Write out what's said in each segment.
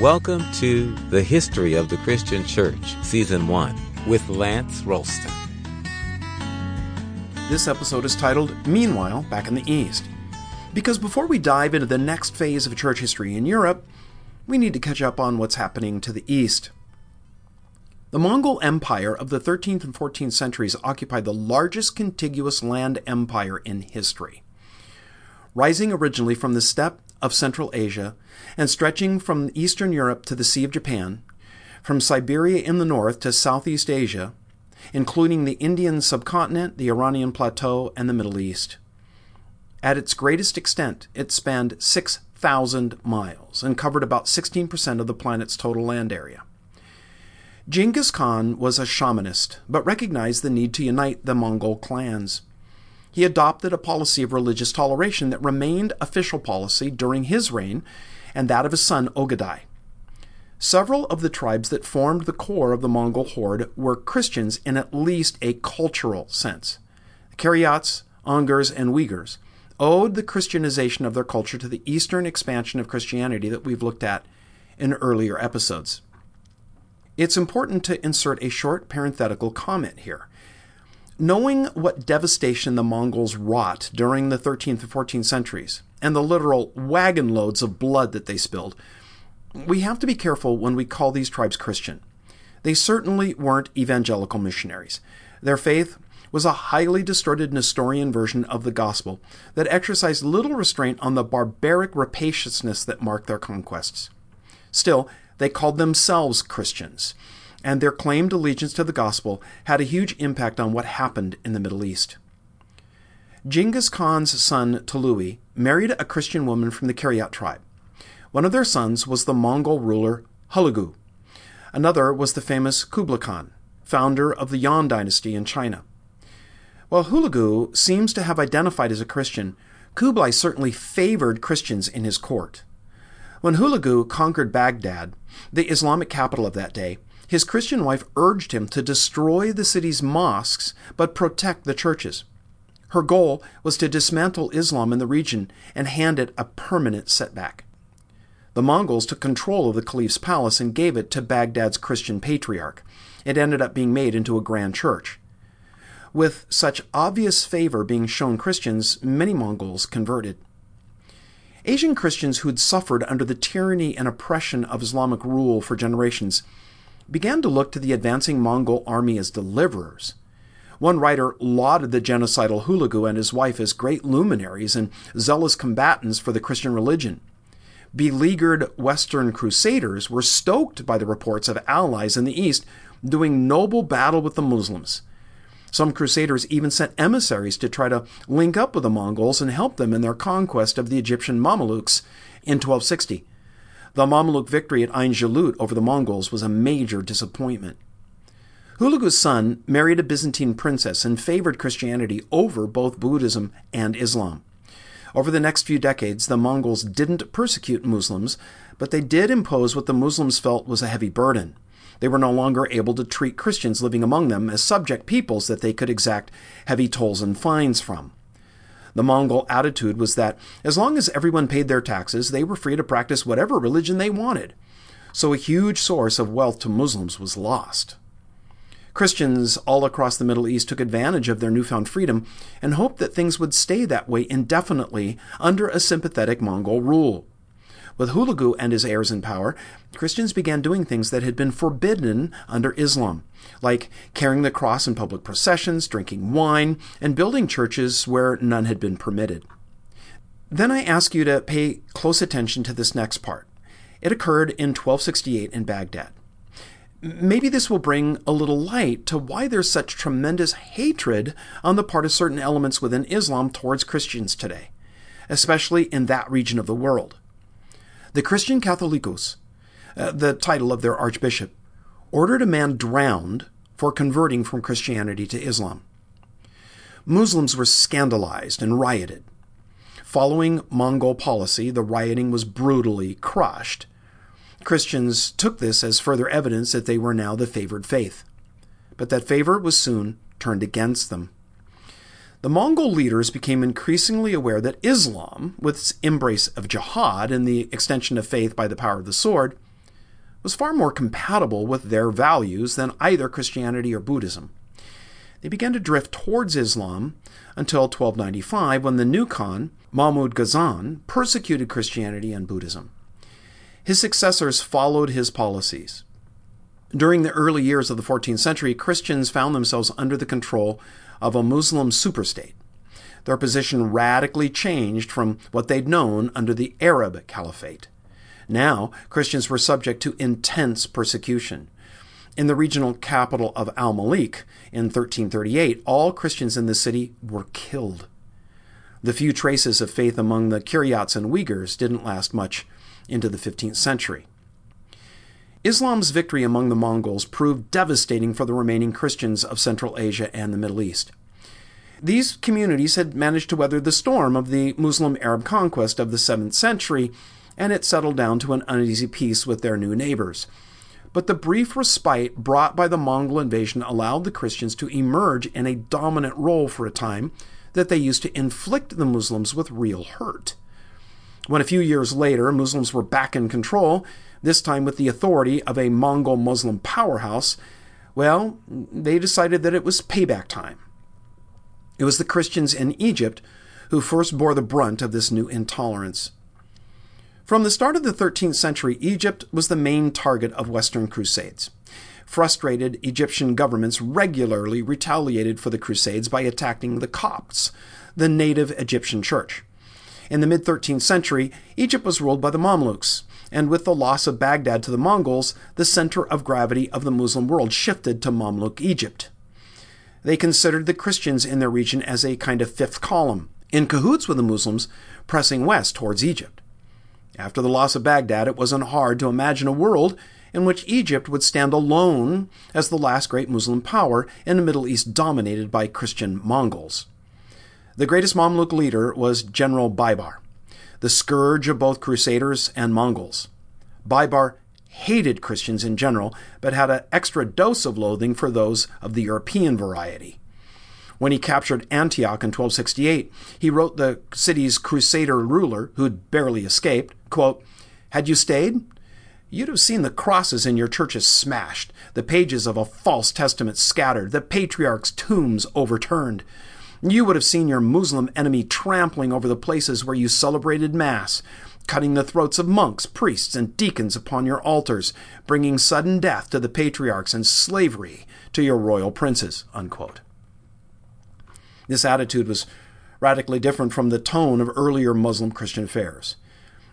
Welcome to The History of the Christian Church, Season 1, with Lance Ralston. This episode is titled Meanwhile Back in the East. Because before we dive into the next phase of church history in Europe, we need to catch up on what's happening to the East. The Mongol Empire of the 13th and 14th centuries occupied the largest contiguous land empire in history. Rising originally from the steppe of Central Asia and stretching from Eastern Europe to the Sea of Japan, from Siberia in the north to Southeast Asia, including the Indian subcontinent, the Iranian plateau, and the Middle East. At its greatest extent, it spanned 6,000 miles and covered about 16% of the planet's total land area. Genghis Khan was a shamanist, but recognized the need to unite the Mongol clans he adopted a policy of religious toleration that remained official policy during his reign and that of his son Ogedai. Several of the tribes that formed the core of the Mongol horde were Christians in at least a cultural sense. The Keriats, Onguds, and Uyghurs owed the Christianization of their culture to the eastern expansion of Christianity that we've looked at in earlier episodes. It's important to insert a short parenthetical comment here. Knowing what devastation the Mongols wrought during the 13th and 14th centuries, and the literal wagon loads of blood that they spilled, we have to be careful when we call these tribes Christian. They certainly weren't evangelical missionaries. Their faith was a highly distorted Nestorian version of the gospel that exercised little restraint on the barbaric rapaciousness that marked their conquests. Still, they called themselves Christians, and their claimed allegiance to the gospel had a huge impact on what happened in the Middle East. Genghis Khan's son Tolui married a Christian woman from the Keriat tribe. One of their sons was the Mongol ruler Hulagu. Another was the famous Kublai Khan, founder of the Yuan dynasty in China. While Hulagu seems to have identified as a Christian, Kublai certainly favored Christians in his court. When Hulagu conquered Baghdad, the Islamic capital of that day, his Christian wife urged him to destroy the city's mosques but protect the churches. Her goal was to dismantle Islam in the region and hand it a permanent setback. The Mongols took control of the caliph's palace and gave it to Baghdad's Christian patriarch. It ended up being made into a grand church. With such obvious favor being shown Christians, many Mongols converted. Asian Christians who had suffered under the tyranny and oppression of Islamic rule for generations began to look to the advancing Mongol army as deliverers. One writer lauded the genocidal Hulagu and his wife as great luminaries and zealous combatants for the Christian religion. Beleaguered Western crusaders were stoked by the reports of allies in the East doing noble battle with the Muslims. Some crusaders even sent emissaries to try to link up with the Mongols and help them in their conquest of the Egyptian Mamelukes in 1260. The Mamluk victory at Ain Jalut over the Mongols was a major disappointment. Hulagu's son married a Byzantine princess and favored Christianity over both Buddhism and Islam. Over the next few decades, the Mongols didn't persecute Muslims, but they did impose what the Muslims felt was a heavy burden. They were no longer able to treat Christians living among them as subject peoples that they could exact heavy tolls and fines from. The Mongol attitude was that as long as everyone paid their taxes, they were free to practice whatever religion they wanted. So a huge source of wealth to Muslims was lost. Christians all across the Middle East took advantage of their newfound freedom and hoped that things would stay that way indefinitely under a sympathetic Mongol rule. With Hulagu and his heirs in power, Christians began doing things that had been forbidden under Islam, like carrying the cross in public processions, drinking wine, and building churches where none had been permitted. Then I ask you to pay close attention to this next part. It occurred in 1268 in Baghdad. Maybe this will bring a little light to why there's such tremendous hatred on the part of certain elements within Islam towards Christians today, especially in that region of the world. The Christian Catholicos, uh, the title of their archbishop, ordered a man drowned for converting from Christianity to Islam. Muslims were scandalized and rioted. Following Mongol policy, the rioting was brutally crushed. Christians took this as further evidence that they were now the favored faith. But that favor was soon turned against them. The Mongol leaders became increasingly aware that Islam, with its embrace of jihad and the extension of faith by the power of the sword, was far more compatible with their values than either Christianity or Buddhism. They began to drift towards Islam until 1295 when the new Khan, Mahmud Ghazan, persecuted Christianity and Buddhism. His successors followed his policies. During the early years of the 14th century, Christians found themselves under the control of a Muslim superstate. Their position radically changed from what they'd known under the Arab Caliphate. Now, Christians were subject to intense persecution. In the regional capital of Al Malik in 1338, all Christians in the city were killed. The few traces of faith among the Keriats and Uyghurs didn't last much into the 15th century. Islam's victory among the Mongols proved devastating for the remaining Christians of Central Asia and the Middle East. These communities had managed to weather the storm of the Muslim Arab conquest of the 7th century, and it settled down to an uneasy peace with their new neighbors. But the brief respite brought by the Mongol invasion allowed the Christians to emerge in a dominant role for a time that they used to inflict the Muslims with real hurt. When a few years later Muslims were back in control, this time with the authority of a Mongol Muslim powerhouse, well, they decided that it was payback time. It was the Christians in Egypt who first bore the brunt of this new intolerance. From the start of the 13th century, Egypt was the main target of Western crusades. Frustrated Egyptian governments regularly retaliated for the crusades by attacking the Copts, the native Egyptian church. In the mid 13th century, Egypt was ruled by the Mamluks, and with the loss of Baghdad to the Mongols, the center of gravity of the Muslim world shifted to Mamluk Egypt. They considered the Christians in their region as a kind of fifth column, in cahoots with the Muslims, pressing west towards Egypt. After the loss of Baghdad, it wasn't hard to imagine a world in which Egypt would stand alone as the last great Muslim power in a Middle East dominated by Christian Mongols. The greatest Mamluk leader was General Baber, the scourge of both Crusaders and Mongols. Baber hated Christians in general, but had an extra dose of loathing for those of the European variety. When he captured Antioch in 1268, he wrote the city's crusader ruler, who'd barely escaped, quote, Had you stayed, you'd have seen the crosses in your churches smashed, the pages of a false testament scattered, the patriarchs' tombs overturned. You would have seen your Muslim enemy trampling over the places where you celebrated Mass, cutting the throats of monks, priests, and deacons upon your altars, bringing sudden death to the patriarchs and slavery to your royal princes. Unquote. This attitude was radically different from the tone of earlier Muslim Christian affairs.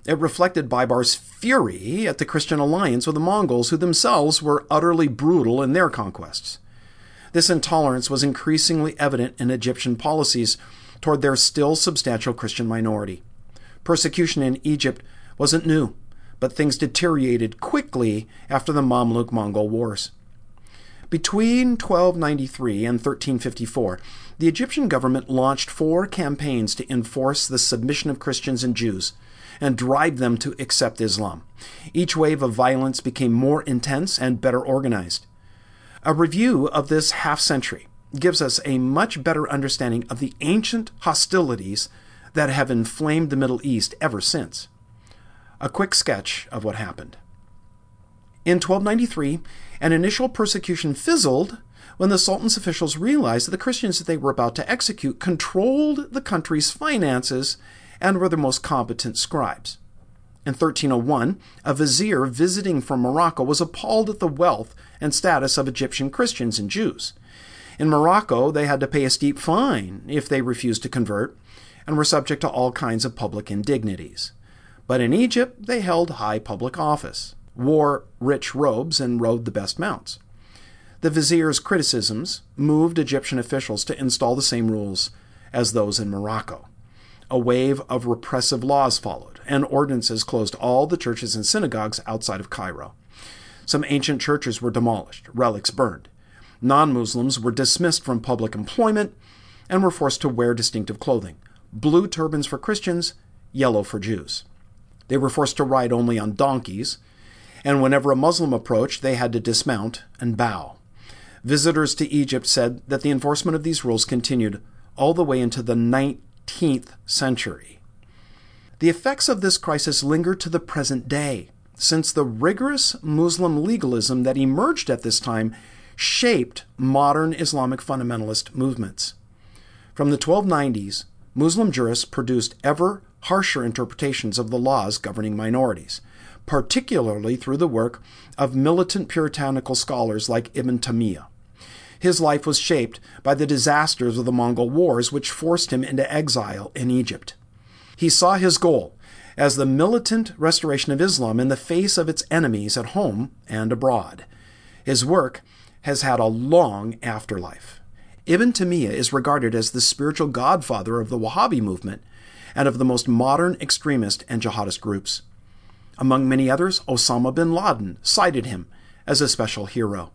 It reflected Baber's fury at the Christian alliance with the Mongols, who themselves were utterly brutal in their conquests. This intolerance was increasingly evident in Egyptian policies toward their still substantial Christian minority. Persecution in Egypt wasn't new, but things deteriorated quickly after the Mamluk Mongol Wars. Between 1293 and 1354, the Egyptian government launched four campaigns to enforce the submission of Christians and Jews and drive them to accept Islam. Each wave of violence became more intense and better organized. A review of this half century gives us a much better understanding of the ancient hostilities that have inflamed the Middle East ever since. A quick sketch of what happened. In 1293, an initial persecution fizzled when the Sultan's officials realized that the Christians that they were about to execute controlled the country's finances and were the most competent scribes. In 1301, a vizier visiting from Morocco was appalled at the wealth and status of Egyptian Christians and Jews. In Morocco, they had to pay a steep fine if they refused to convert and were subject to all kinds of public indignities. But in Egypt, they held high public office, wore rich robes, and rode the best mounts. The vizier's criticisms moved Egyptian officials to install the same rules as those in Morocco. A wave of repressive laws followed, and ordinances closed all the churches and synagogues outside of Cairo. Some ancient churches were demolished, relics burned. Non Muslims were dismissed from public employment and were forced to wear distinctive clothing blue turbans for Christians, yellow for Jews. They were forced to ride only on donkeys, and whenever a Muslim approached, they had to dismount and bow. Visitors to Egypt said that the enforcement of these rules continued all the way into the 19th century. The effects of this crisis linger to the present day. since the rigorous Muslim legalism that emerged at this time shaped modern Islamic fundamentalist movements. From the 1290s, Muslim jurists produced ever harsher interpretations of the laws governing minorities, particularly through the work of militant puritanical scholars like Ibn Taymiyyah. His life was shaped by the disasters of the Mongol Wars, which forced him into exile in Egypt. He saw his goal as the militant restoration of Islam in the face of its enemies at home and abroad. His work has had a long afterlife. Ibn Taymiyyah is regarded as the spiritual godfather of the Wahhabi movement and of the most modern extremist and jihadist groups. Among many others, Osama bin Laden cited him as a special hero.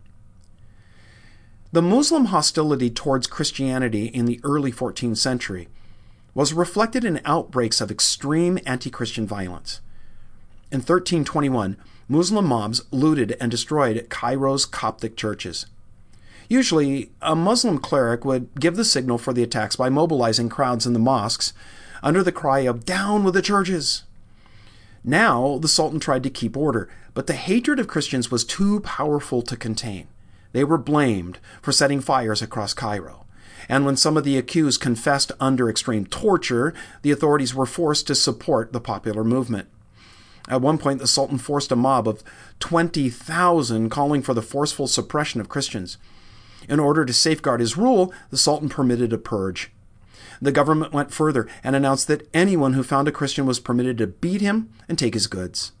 The Muslim hostility towards Christianity in the early 14th century was reflected in outbreaks of extreme anti Christian violence. In 1321, Muslim mobs looted and destroyed Cairo's Coptic churches. Usually, a Muslim cleric would give the signal for the attacks by mobilizing crowds in the mosques under the cry of Down with the churches! Now, the Sultan tried to keep order, but the hatred of Christians was too powerful to contain. They were blamed for setting fires across Cairo. And when some of the accused confessed under extreme torture, the authorities were forced to support the popular movement. At one point, the Sultan forced a mob of 20,000 calling for the forceful suppression of Christians. In order to safeguard his rule, the Sultan permitted a purge. The government went further and announced that anyone who found a Christian was permitted to beat him and take his goods.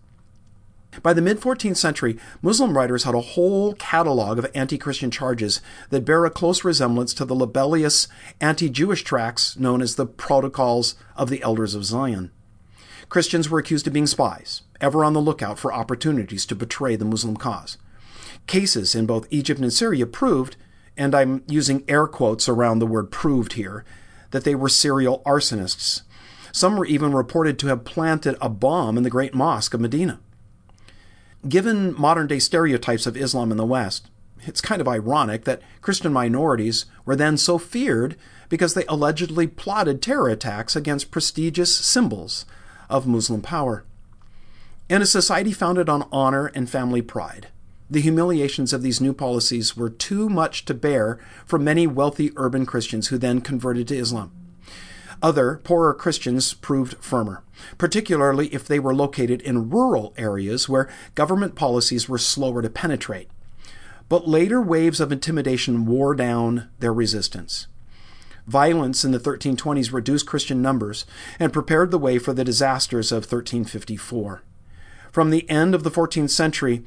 By the mid 14th century, Muslim writers had a whole catalog of anti Christian charges that bear a close resemblance to the libellous anti Jewish tracts known as the Protocols of the Elders of Zion. Christians were accused of being spies, ever on the lookout for opportunities to betray the Muslim cause. Cases in both Egypt and Syria proved and I'm using air quotes around the word proved here, that they were serial arsonists. Some were even reported to have planted a bomb in the Great Mosque of Medina. Given modern day stereotypes of Islam in the West, it's kind of ironic that Christian minorities were then so feared because they allegedly plotted terror attacks against prestigious symbols of Muslim power. In a society founded on honor and family pride, the humiliations of these new policies were too much to bear for many wealthy urban Christians who then converted to Islam. Other, poorer Christians proved firmer, particularly if they were located in rural areas where government policies were slower to penetrate. But later waves of intimidation wore down their resistance. Violence in the 1320s reduced Christian numbers and prepared the way for the disasters of 1354. From the end of the 14th century,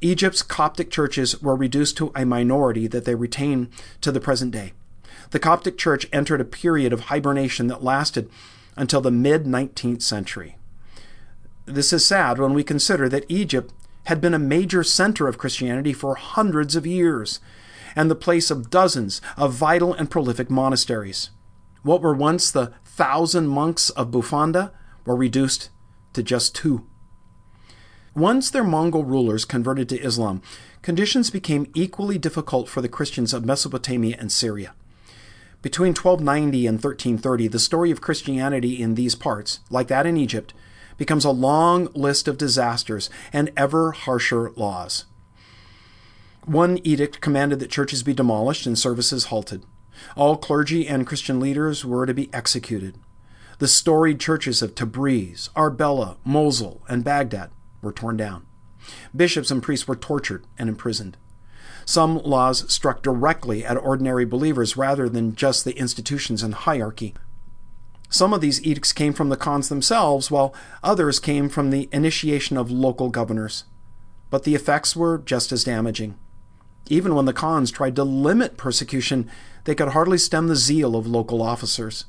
Egypt's Coptic churches were reduced to a minority that they retain to the present day. The Coptic Church entered a period of hibernation that lasted until the mid 19th century. This is sad when we consider that Egypt had been a major center of Christianity for hundreds of years and the place of dozens of vital and prolific monasteries. What were once the thousand monks of Bufanda were reduced to just two. Once their Mongol rulers converted to Islam, conditions became equally difficult for the Christians of Mesopotamia and Syria. Between 1290 and 1330, the story of Christianity in these parts, like that in Egypt, becomes a long list of disasters and ever harsher laws. One edict commanded that churches be demolished and services halted. All clergy and Christian leaders were to be executed. The storied churches of Tabriz, Arbela, Mosul, and Baghdad were torn down. Bishops and priests were tortured and imprisoned. Some laws struck directly at ordinary believers rather than just the institutions and hierarchy. Some of these edicts came from the khans themselves, while others came from the initiation of local governors. But the effects were just as damaging. Even when the khans tried to limit persecution, they could hardly stem the zeal of local officers.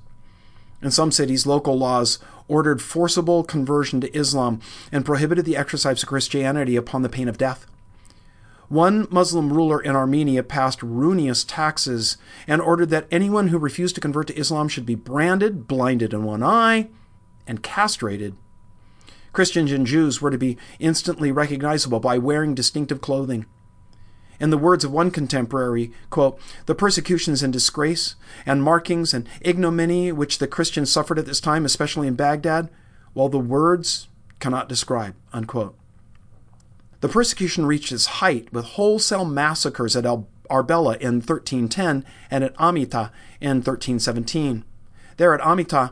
In some cities, local laws ordered forcible conversion to Islam and prohibited the exercise of Christianity upon the pain of death. One Muslim ruler in Armenia passed ruinous taxes and ordered that anyone who refused to convert to Islam should be branded, blinded in one eye, and castrated. Christians and Jews were to be instantly recognizable by wearing distinctive clothing. In the words of one contemporary, quote, the persecutions and disgrace and markings and ignominy which the Christians suffered at this time, especially in Baghdad, well, the words cannot describe, unquote. The persecution reached its height with wholesale massacres at Arbela in 1310 and at Amida in 1317. There at Amida,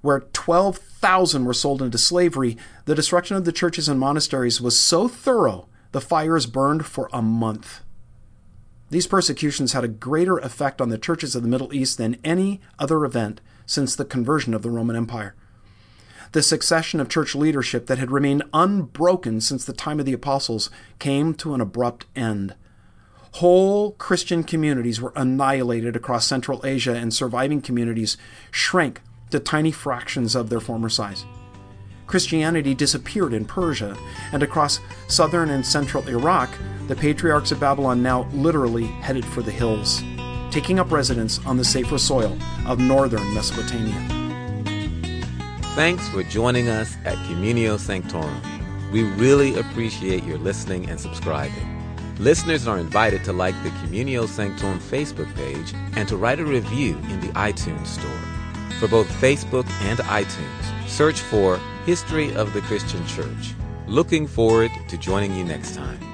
where 12,000 were sold into slavery, the destruction of the churches and monasteries was so thorough the fires burned for a month. These persecutions had a greater effect on the churches of the Middle East than any other event since the conversion of the Roman Empire. The succession of church leadership that had remained unbroken since the time of the apostles came to an abrupt end. Whole Christian communities were annihilated across Central Asia, and surviving communities shrank to tiny fractions of their former size. Christianity disappeared in Persia, and across southern and central Iraq, the patriarchs of Babylon now literally headed for the hills, taking up residence on the safer soil of northern Mesopotamia. Thanks for joining us at Communio Sanctorum. We really appreciate your listening and subscribing. Listeners are invited to like the Communio Sanctorum Facebook page and to write a review in the iTunes Store. For both Facebook and iTunes, search for History of the Christian Church. Looking forward to joining you next time.